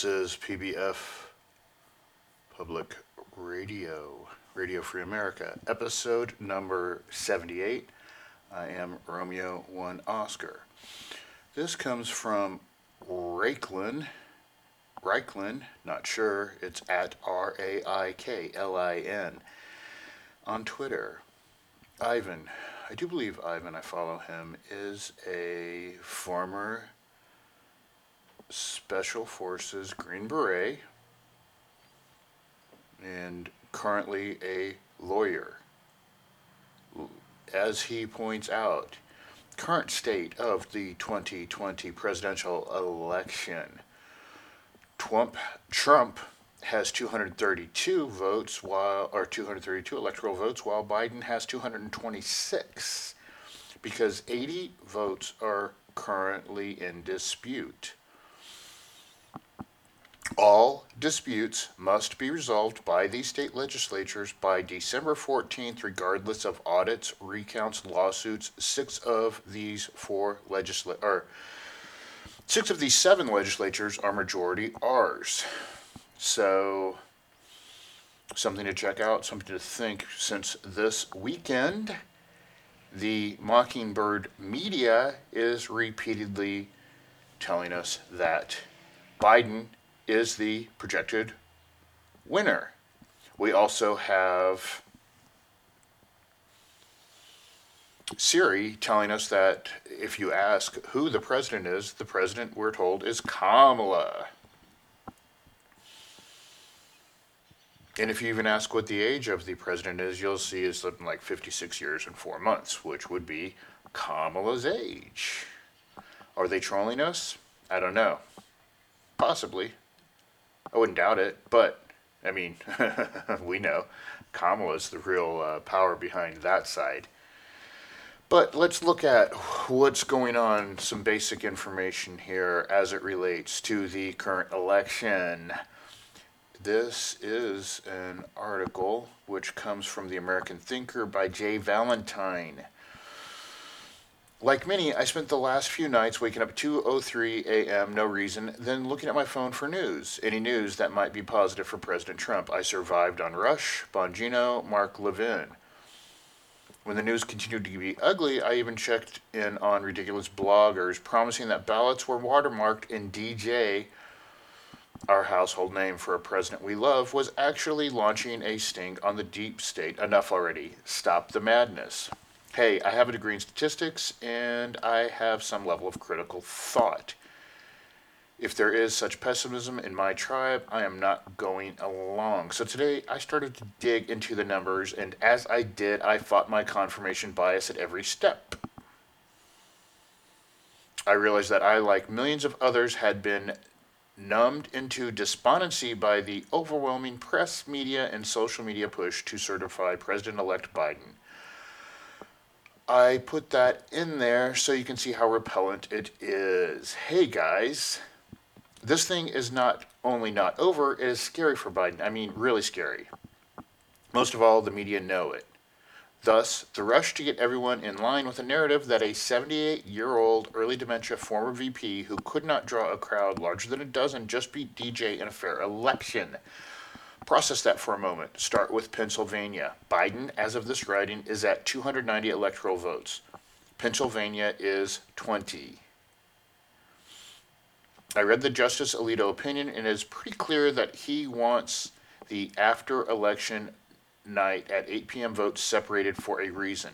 This is PBF Public Radio, Radio Free America, episode number 78. I am Romeo 1 Oscar. This comes from Raiklin. Raiklin, not sure, it's at R A I K L I N on Twitter. Ivan, I do believe Ivan, I follow him, is a former Special Forces Green Beret and currently a lawyer. As he points out, current state of the 2020 presidential election. Trump, Trump has 232 votes while or 232 electoral votes while Biden has 226 because 80 votes are currently in dispute. All disputes must be resolved by the state legislatures by December 14th, regardless of audits, recounts, lawsuits. Six of these four legisla- six of these seven legislatures are majority R's. So, something to check out, something to think since this weekend, the Mockingbird media is repeatedly telling us that Biden is the projected winner. We also have Siri telling us that if you ask who the president is, the president, we're told, is Kamala. And if you even ask what the age of the president is, you'll see it's something like 56 years and four months, which would be Kamala's age. Are they trolling us? I don't know. Possibly. I wouldn't doubt it, but I mean, we know Kamala's the real uh, power behind that side. But let's look at what's going on, some basic information here as it relates to the current election. This is an article which comes from the American Thinker by Jay Valentine. Like many, I spent the last few nights waking up at 2:03 a.m. no reason, then looking at my phone for news, any news that might be positive for President Trump. I survived on Rush, Bongino, Mark Levin. When the news continued to be ugly, I even checked in on ridiculous bloggers promising that ballots were watermarked in DJ, our household name for a president we love, was actually launching a sting on the deep state. Enough already. Stop the madness hey, I have a degree in statistics and I have some level of critical thought. If there is such pessimism in my tribe, I am not going along. So today I started to dig into the numbers, and as I did, I fought my confirmation bias at every step. I realized that I, like millions of others, had been numbed into despondency by the overwhelming press, media, and social media push to certify President elect Biden. I put that in there so you can see how repellent it is. Hey guys, this thing is not only not over, it is scary for Biden. I mean, really scary. Most of all, the media know it. Thus, the rush to get everyone in line with a narrative that a 78 year old early dementia former VP who could not draw a crowd larger than a dozen just beat DJ in a fair election. Process that for a moment. Start with Pennsylvania. Biden, as of this writing, is at 290 electoral votes. Pennsylvania is 20. I read the Justice Alito opinion, and it is pretty clear that he wants the after election night at 8 p.m. votes separated for a reason.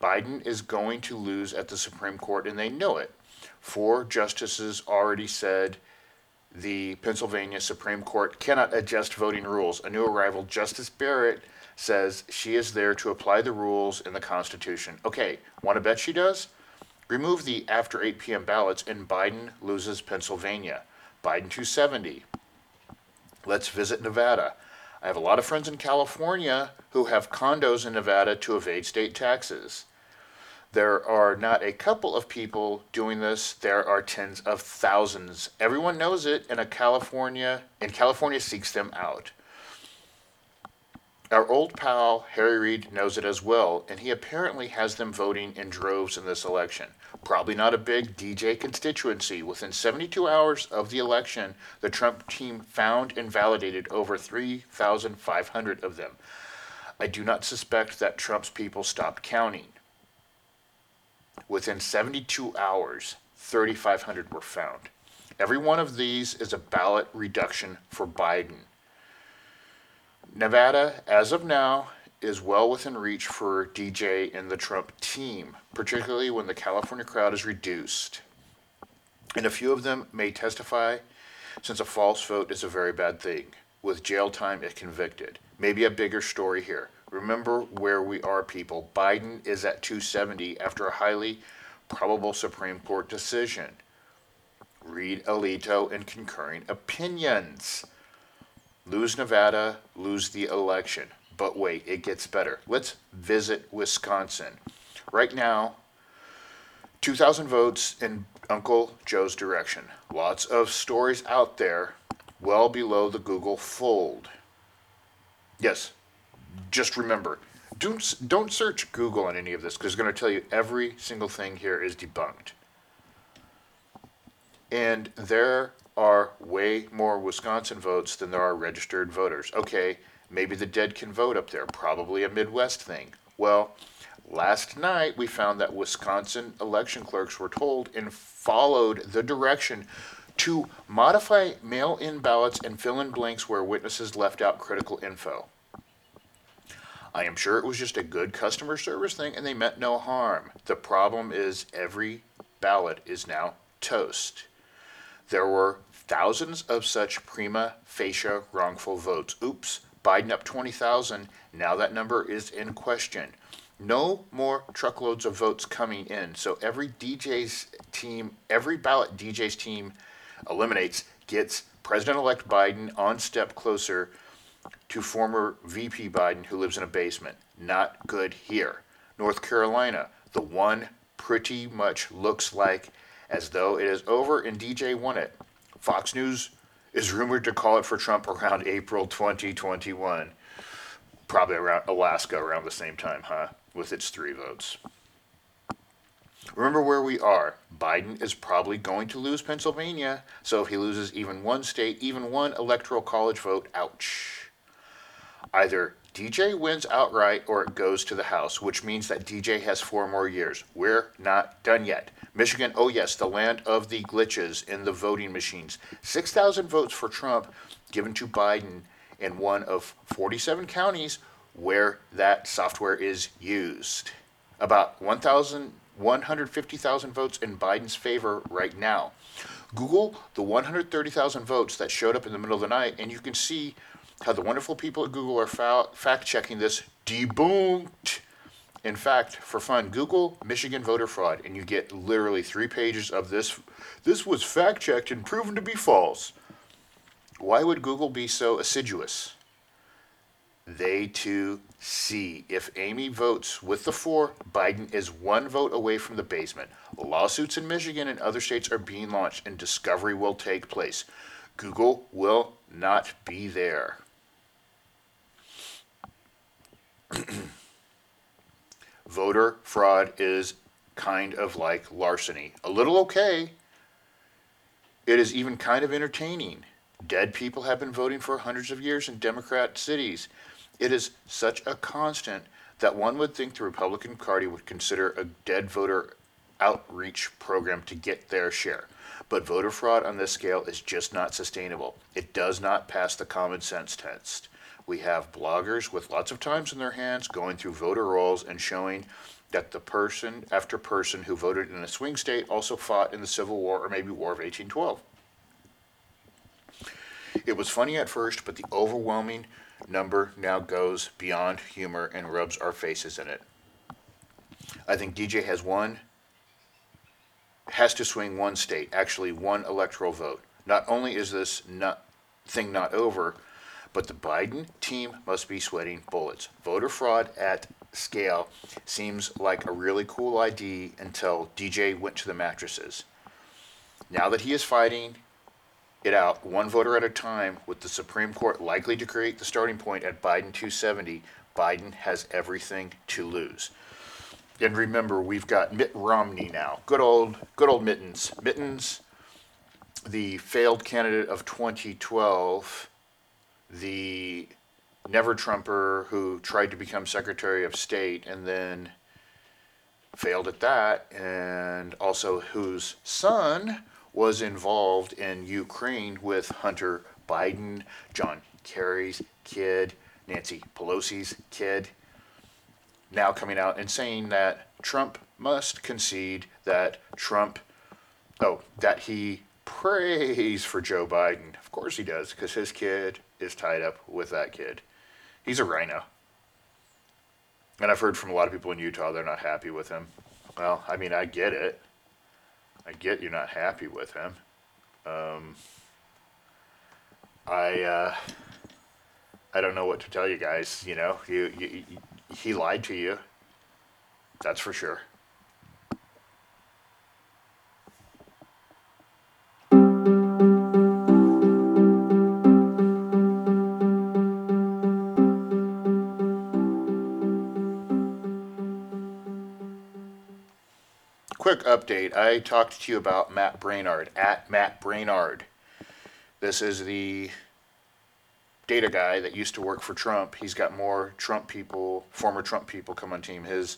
Biden is going to lose at the Supreme Court, and they know it. Four justices already said the Pennsylvania Supreme Court cannot adjust voting rules. A new arrival, Justice Barrett, says she is there to apply the rules in the Constitution. Okay, want to bet she does? Remove the after 8 p.m. ballots, and Biden loses Pennsylvania. Biden 270. Let's visit Nevada. I have a lot of friends in California who have condos in Nevada to evade state taxes. There are not a couple of people doing this. There are tens of thousands. Everyone knows it, and a California and California seeks them out. Our old pal Harry Reid knows it as well, and he apparently has them voting in droves in this election. Probably not a big DJ constituency. Within 72 hours of the election, the Trump team found and validated over 3,500 of them. I do not suspect that Trump's people stopped counting. Within 72 hours, 3,500 were found. Every one of these is a ballot reduction for Biden. Nevada, as of now, is well within reach for DJ and the Trump team, particularly when the California crowd is reduced. And a few of them may testify since a false vote is a very bad thing, with jail time if convicted. Maybe a bigger story here. Remember where we are, people. Biden is at 270 after a highly probable Supreme Court decision. Read Alito and concurring opinions. Lose Nevada, lose the election. But wait, it gets better. Let's visit Wisconsin. Right now, 2,000 votes in Uncle Joe's direction. Lots of stories out there, well below the Google fold. Yes, just remember, don't, don't search Google on any of this because it's going to tell you every single thing here is debunked. And there are way more Wisconsin votes than there are registered voters. Okay, maybe the dead can vote up there, probably a Midwest thing. Well, last night we found that Wisconsin election clerks were told and followed the direction to modify mail in ballots and fill in blanks where witnesses left out critical info. I am sure it was just a good customer service thing and they meant no harm. The problem is every ballot is now toast. There were thousands of such prima facie wrongful votes. Oops, Biden up 20,000. Now that number is in question. No more truckloads of votes coming in. So every DJ's team, every ballot DJ's team eliminates gets President elect Biden on step closer to former VP Biden who lives in a basement. Not good here. North Carolina, the one pretty much looks like as though it is over and DJ won it. Fox News is rumored to call it for Trump around April 2021. Probably around Alaska around the same time, huh? With its three votes. Remember where we are. Biden is probably going to lose Pennsylvania, so if he loses even one state, even one electoral college vote, ouch. Either DJ wins outright or it goes to the House, which means that DJ has four more years. We're not done yet. Michigan, oh yes, the land of the glitches in the voting machines. 6,000 votes for Trump given to Biden in one of 47 counties where that software is used. About 1,000, 150,000 votes in Biden's favor right now. Google the 130,000 votes that showed up in the middle of the night, and you can see how the wonderful people at Google are fa- fact checking this debunked. In fact, for fun, Google Michigan voter fraud, and you get literally three pages of this. This was fact checked and proven to be false. Why would Google be so assiduous? They too see. If Amy votes with the four, Biden is one vote away from the basement. Lawsuits in Michigan and other states are being launched, and discovery will take place. Google will not be there. Voter fraud is kind of like larceny. A little okay. It is even kind of entertaining. Dead people have been voting for hundreds of years in Democrat cities. It is such a constant that one would think the Republican Party would consider a dead voter outreach program to get their share. But voter fraud on this scale is just not sustainable. It does not pass the common sense test. We have bloggers with lots of times in their hands going through voter rolls and showing that the person after person who voted in a swing state also fought in the Civil War or maybe War of 1812. It was funny at first, but the overwhelming number now goes beyond humor and rubs our faces in it. I think DJ has one, has to swing one state, actually one electoral vote. Not only is this not, thing not over, but the Biden team must be sweating bullets. Voter fraud at scale seems like a really cool idea until DJ went to the mattresses. Now that he is fighting it out one voter at a time with the Supreme Court likely to create the starting point at Biden 270, Biden has everything to lose. And remember, we've got Mitt Romney now. Good old, good old Mittens. Mittens, the failed candidate of 2012, the never Trumper who tried to become Secretary of State and then failed at that, and also whose son was involved in Ukraine with Hunter Biden, John Kerry's kid, Nancy Pelosi's kid, now coming out and saying that Trump must concede that Trump, oh, that he prays for Joe Biden. Of course he does, because his kid is tied up with that kid. He's a RINO. And I've heard from a lot of people in Utah they're not happy with him. Well, I mean, I get it. I get you're not happy with him. Um, I uh, I don't know what to tell you guys. You know, you, you, you he lied to you. That's for sure. Quick update. I talked to you about Matt Braynard at Matt Braynard. This is the data guy that used to work for Trump. He's got more Trump people, former Trump people come on team. His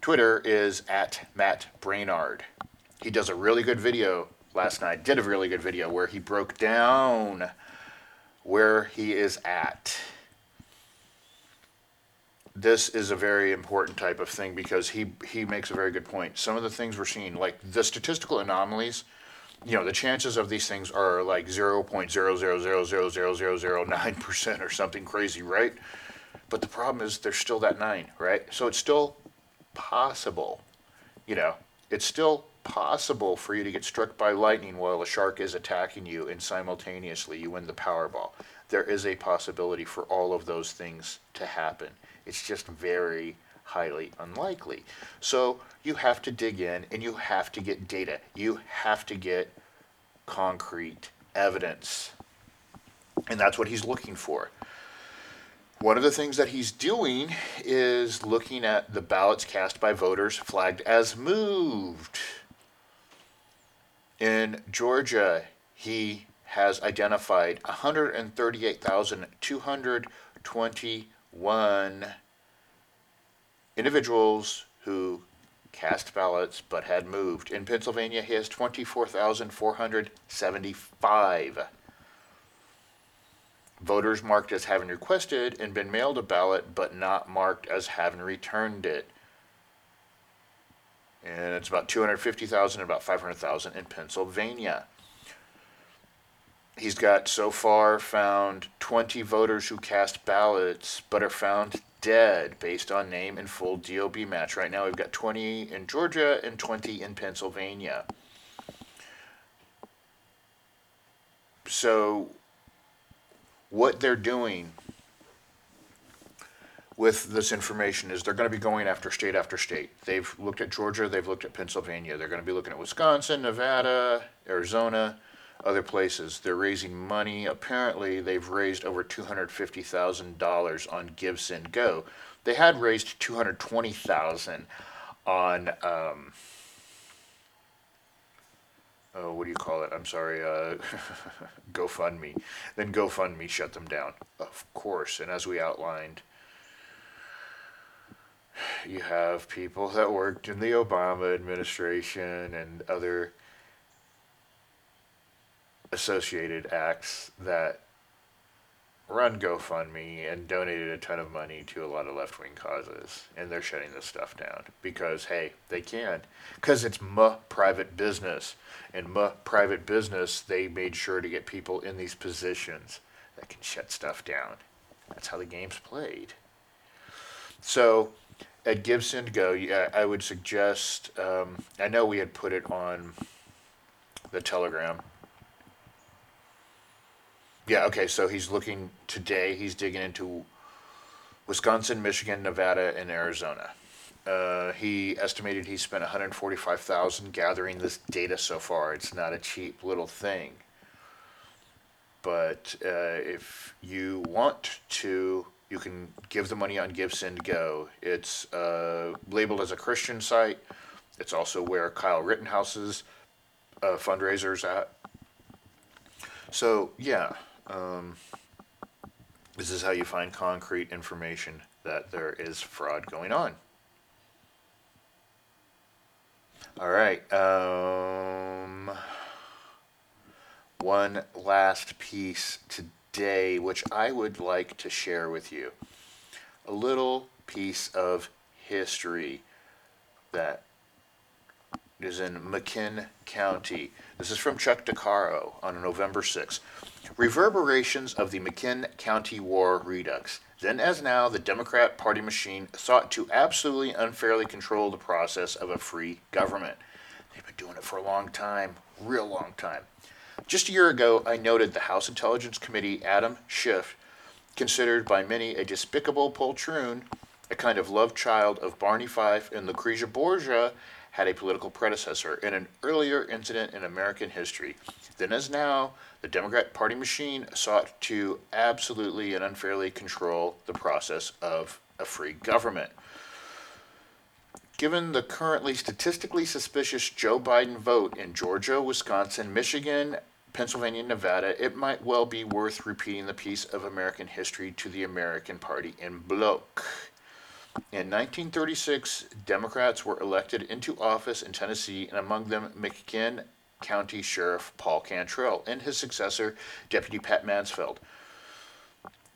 Twitter is at Matt Braynard. He does a really good video last night, did a really good video where he broke down where he is at. This is a very important type of thing because he, he makes a very good point. Some of the things we're seeing, like the statistical anomalies, you know, the chances of these things are like 0.000000009% or something crazy, right? But the problem is there's still that 9, right? So it's still possible, you know, it's still possible for you to get struck by lightning while a shark is attacking you and simultaneously you win the Powerball. There is a possibility for all of those things to happen. It's just very highly unlikely. So you have to dig in and you have to get data. You have to get concrete evidence. And that's what he's looking for. One of the things that he's doing is looking at the ballots cast by voters flagged as moved. In Georgia, he has identified 138,221 individuals who cast ballots but had moved. In Pennsylvania, he has 24,475 voters marked as having requested and been mailed a ballot but not marked as having returned it. And it's about 250,000 and about 500,000 in Pennsylvania. He's got so far found 20 voters who cast ballots but are found dead based on name and full DOB match. Right now, we've got 20 in Georgia and 20 in Pennsylvania. So, what they're doing with this information is they're going to be going after state after state. They've looked at Georgia, they've looked at Pennsylvania, they're going to be looking at Wisconsin, Nevada, Arizona other places. They're raising money. Apparently, they've raised over $250,000 on GiveSendGo. They had raised 220,000 on um, oh, what do you call it? I'm sorry, uh, GoFundMe. Then GoFundMe shut them down, of course. And as we outlined, you have people that worked in the Obama administration and other associated acts that run GoFundMe and donated a ton of money to a lot of left wing causes, and they're shutting this stuff down because hey, they can, because it's my private business, and my private business they made sure to get people in these positions that can shut stuff down. That's how the game's played. So at GiveSendGo, yeah, I would suggest. Um, I know we had put it on the Telegram yeah, okay, so he's looking today, he's digging into Wisconsin, Michigan, Nevada, and Arizona. Uh, he estimated he spent 145,000 gathering this data so far. It's not a cheap little thing. But uh, if you want to, you can give the money on GiveSendGo. It's uh, labeled as a Christian site. It's also where Kyle Rittenhouse's uh, fundraisers at. So yeah, um, this is how you find concrete information that there is fraud going on. All right. Um, one last piece today, which I would like to share with you. A little piece of history that is in McMinn County. This is from Chuck DeCaro on November 6. Reverberations of the McMinn County War Redux. Then, as now, the Democrat Party machine sought to absolutely unfairly control the process of a free government. They've been doing it for a long time, real long time. Just a year ago, I noted the House Intelligence Committee Adam Schiff, considered by many a despicable poltroon, a kind of love child of Barney Fife and Lucretia Borgia, had a political predecessor in an earlier incident in American history. Then, as now, the Democrat Party machine sought to absolutely and unfairly control the process of a free government. Given the currently statistically suspicious Joe Biden vote in Georgia, Wisconsin, Michigan, Pennsylvania, Nevada, it might well be worth repeating the piece of American history to the American Party in bloc. In 1936, Democrats were elected into office in Tennessee, and among them McMinn County Sheriff Paul Cantrell and his successor, Deputy Pat Mansfield.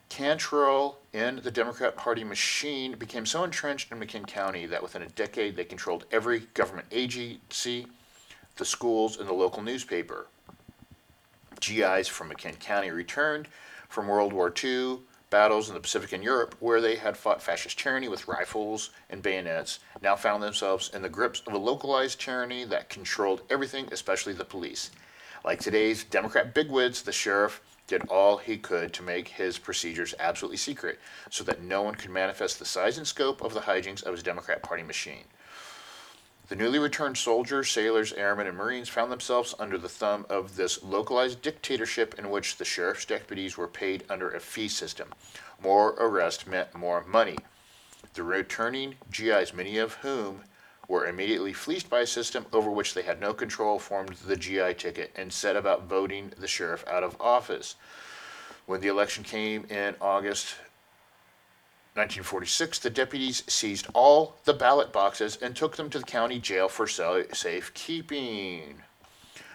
Cantrell and the Democrat Party machine became so entrenched in McMinn County that within a decade they controlled every government agency, the schools, and the local newspaper. GIs from McMinn County returned from World War II battles in the Pacific and Europe, where they had fought fascist tyranny with rifles and bayonets, now found themselves in the grips of a localized tyranny that controlled everything, especially the police. Like today's Democrat bigwigs, the sheriff did all he could to make his procedures absolutely secret so that no one could manifest the size and scope of the hijinks of his Democrat Party machine. The newly returned soldiers, sailors, airmen, and Marines found themselves under the thumb of this localized dictatorship in which the sheriff's deputies were paid under a fee system. More arrest meant more money. The returning GIs, many of whom were immediately fleeced by a system over which they had no control, formed the GI ticket and set about voting the sheriff out of office. When the election came in August 1946, the deputies seized all the ballot boxes and took them to the county jail for safekeeping.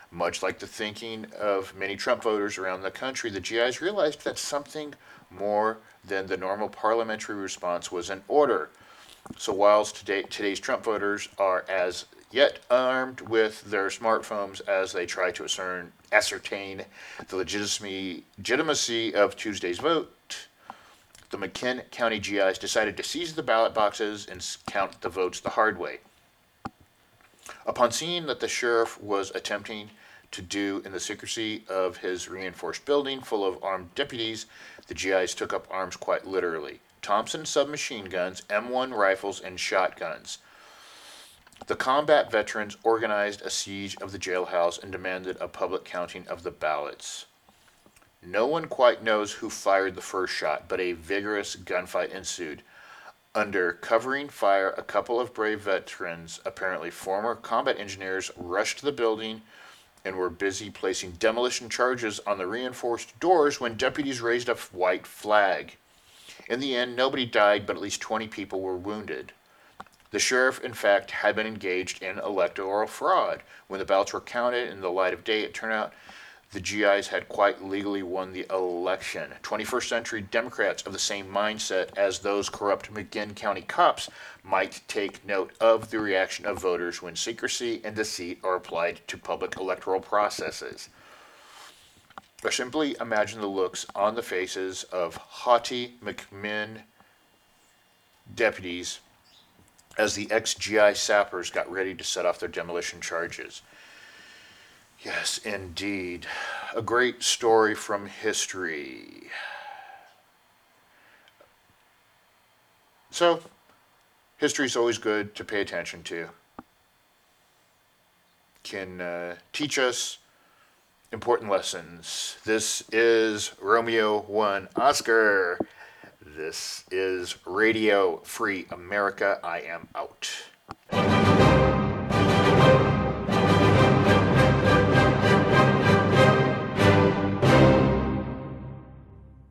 Much like the thinking of many Trump voters around the country, the GIs realized that something more than the normal parliamentary response was in order. So, whilst today, today's Trump voters are as yet armed with their smartphones as they try to ascertain the legitimacy of Tuesday's vote, the McMinn County GIs decided to seize the ballot boxes and count the votes the hard way. Upon seeing that the sheriff was attempting to do in the secrecy of his reinforced building full of armed deputies, the GIs took up arms quite literally Thompson submachine guns, M1 rifles, and shotguns. The combat veterans organized a siege of the jailhouse and demanded a public counting of the ballots. No one quite knows who fired the first shot, but a vigorous gunfight ensued. Under covering fire, a couple of brave veterans, apparently former combat engineers, rushed to the building and were busy placing demolition charges on the reinforced doors when deputies raised a white flag. In the end, nobody died, but at least 20 people were wounded. The sheriff, in fact, had been engaged in electoral fraud. When the ballots were counted in the light of day, it turned out the GIs had quite legally won the election. 21st century Democrats of the same mindset as those corrupt McMinn County cops might take note of the reaction of voters when secrecy and deceit are applied to public electoral processes. Or simply imagine the looks on the faces of haughty McMinn deputies as the ex GI sappers got ready to set off their demolition charges. Yes, indeed. A great story from history. So, history is always good to pay attention to. Can uh, teach us important lessons. This is Romeo 1 Oscar. This is Radio Free America. I am out.